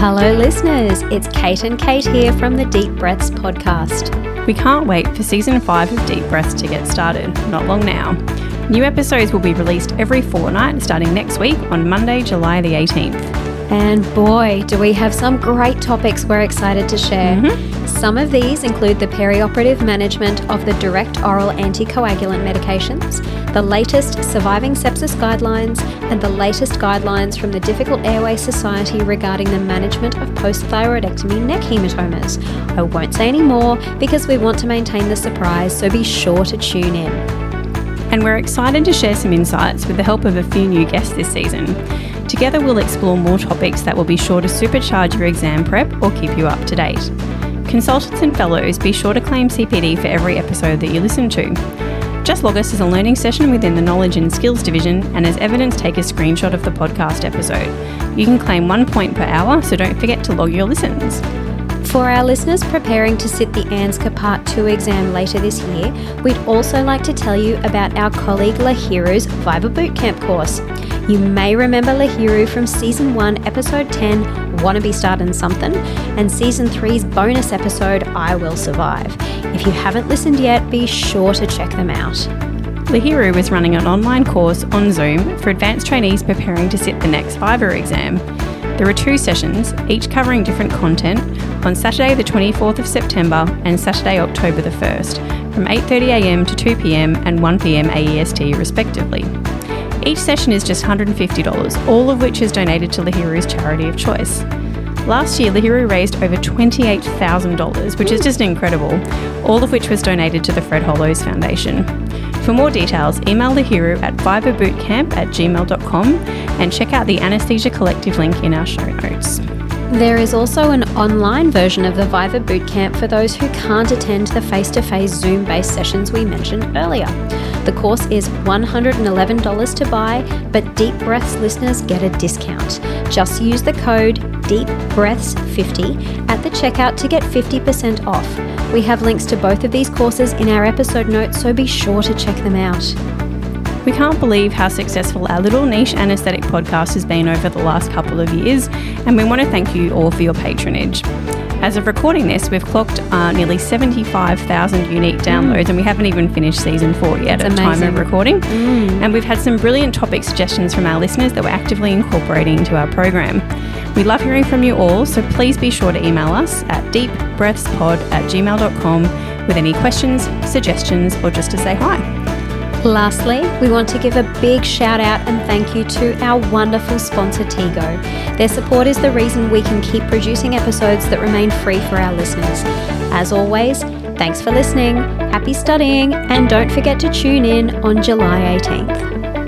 Hello, listeners. It's Kate and Kate here from the Deep Breaths podcast. We can't wait for season five of Deep Breaths to get started. Not long now. New episodes will be released every fortnight starting next week on Monday, July the 18th. And boy, do we have some great topics we're excited to share. Mm-hmm. Some of these include the perioperative management of the direct oral anticoagulant medications, the latest surviving sepsis guidelines, and the latest guidelines from the Difficult Airway Society regarding the management of post thyroidectomy neck hematomas. I won't say any more because we want to maintain the surprise, so be sure to tune in. And we're excited to share some insights with the help of a few new guests this season. Together, we'll explore more topics that will be sure to supercharge your exam prep or keep you up to date. Consultants and fellows, be sure to claim CPD for every episode that you listen to. Just log us as a learning session within the Knowledge and Skills division, and as evidence, take a screenshot of the podcast episode. You can claim one point per hour, so don't forget to log your listens. For our listeners preparing to sit the ANZCA Part 2 exam later this year, we'd also like to tell you about our colleague Lahiru's Viva Bootcamp course. You may remember Lahiru from Season 1, Episode 10, Wanna Be Starting Something, and Season 3's bonus episode, I Will Survive. If you haven't listened yet, be sure to check them out. Lahiru is running an online course on Zoom for advanced trainees preparing to sit the next Viva exam. There are two sessions, each covering different content, on Saturday the 24th of September and Saturday October the 1st, from 8.30am to 2pm and 1pm AEST respectively. Each session is just $150, all of which is donated to Lahiru's charity of choice. Last year, Lahiru raised over $28,000, which is just incredible, all of which was donated to the Fred Hollows Foundation. For more details, email Lahiru at vivabootcamp at gmail.com and check out the Anesthesia Collective link in our show notes. There is also an online version of the Viva Bootcamp for those who can't attend the face to face Zoom based sessions we mentioned earlier. The course is $111 to buy, but Deep Breaths listeners get a discount. Just use the code DEEPBREATHS50 at the checkout to get 50% off. We have links to both of these courses in our episode notes, so be sure to check them out. We can't believe how successful our little niche anaesthetic podcast has been over the last couple of years, and we want to thank you all for your patronage. As of recording this, we've clocked uh, nearly 75,000 unique downloads, and we haven't even finished season four yet That's at the time of recording. And we've had some brilliant topic suggestions from our listeners that we're actively incorporating into our program. We love hearing from you all, so please be sure to email us at deepbreathspod at gmail.com with any questions, suggestions, or just to say hi. Lastly, we want to give a big shout out and thank you to our wonderful sponsor, Tigo. Their support is the reason we can keep producing episodes that remain free for our listeners. As always, thanks for listening, happy studying, and don't forget to tune in on July 18th.